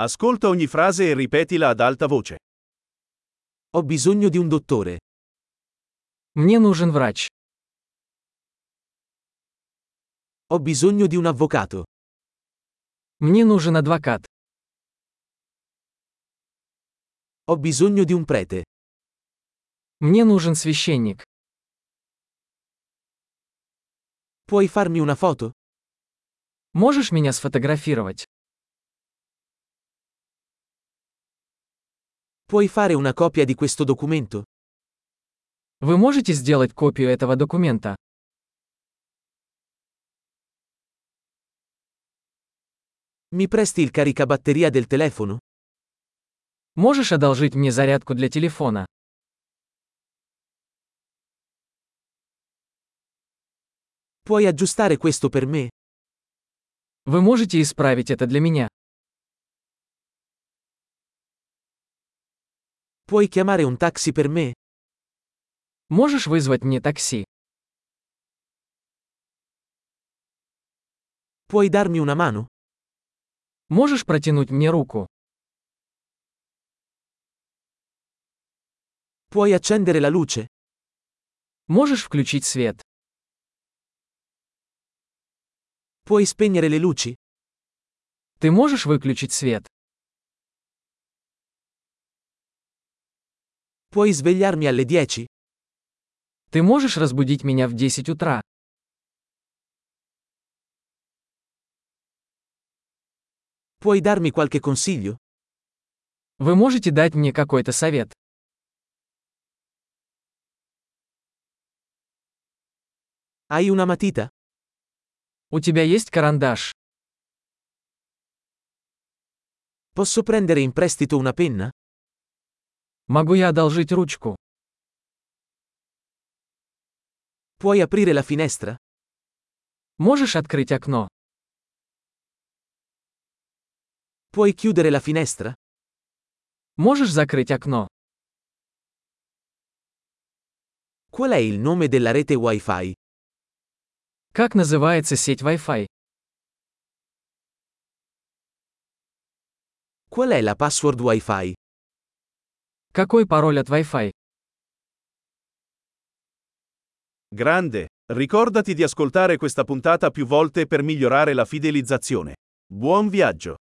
Ascolta ogni frase e ripetila ad alta voce. Ho bisogno di un dottore. Мне нужен врач. Ho bisogno di un avvocato. Мне нужен адвокат. Ho bisogno di un prete. Мне нужен священник. Puoi farmi una foto? Можешь меня сфотографировать? Puoi fare una copia di questo documento? Вы можете сделать копию этого документа? Mi presti il caricabatteria del telefono? Можешь одолжить мне зарядку для телефона? Puoi aggiustare questo per me? Вы можете исправить это для меня? Puoi chiamare un taxi per me? Можешь вызвать мне такси? Puoi darmi una mano? Можешь протянуть мне руку? Puoi accendere la luce? Можешь включить свет? Puoi spegnere le luci? Ты можешь выключить свет? Puoi svegliarmi alle 10? Ты можешь разбудить меня в 10 утра? Puoi darmi qualche consiglio? Вы можете дать мне какой-то совет? Hai una matita? У тебя есть карандаш? Posso prendere in prestito una penna? Могу я одолжить ручку? Puoi aprire la finestra? Можешь открыть окно? Puoi chiudere la finestra? Можешь закрыть окно? Qual è il nome della rete Wi-Fi? Как называется сеть Wi-Fi? Qual è la password Wi-Fi? Какой пароль от Wi-Fi? Grande! Ricordati di ascoltare questa puntata più volte per migliorare la fidelizzazione. Buon viaggio!